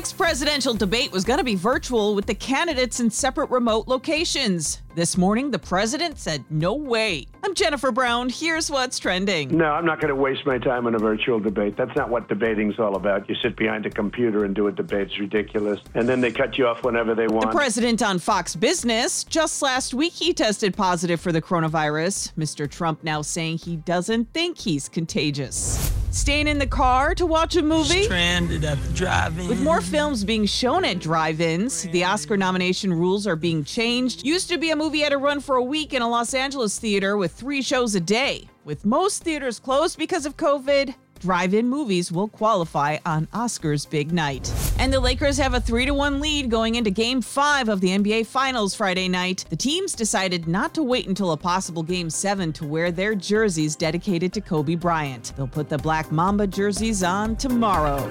next presidential debate was going to be virtual with the candidates in separate remote locations. This morning, the president said, No way. I'm Jennifer Brown. Here's what's trending. No, I'm not going to waste my time on a virtual debate. That's not what debating's all about. You sit behind a computer and do a debate. It's ridiculous. And then they cut you off whenever they want. The president on Fox Business. Just last week, he tested positive for the coronavirus. Mr. Trump now saying he doesn't think he's contagious. Staying in the car to watch a movie? Stranded at the drive-in. With more films being shown at drive-ins, the Oscar nomination rules are being changed. Used to be a movie had to run for a week in a Los Angeles theater with three shows a day. With most theaters closed because of COVID, drive in movies will qualify on Oscar's big night. And the Lakers have a 3 to 1 lead going into game 5 of the NBA Finals Friday night. The teams decided not to wait until a possible game 7 to wear their jerseys dedicated to Kobe Bryant. They'll put the Black Mamba jerseys on tomorrow.